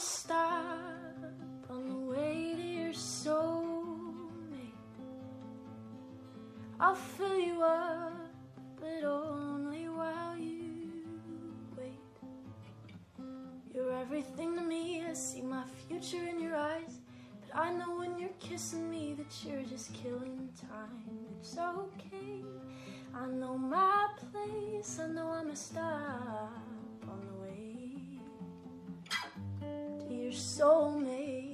Stop on the way to your soulmate. I'll fill you up, but only while you wait. You're everything to me. I see my future in your eyes. But I know when you're kissing me that you're just killing time. It's okay. I know my place. Soulmate.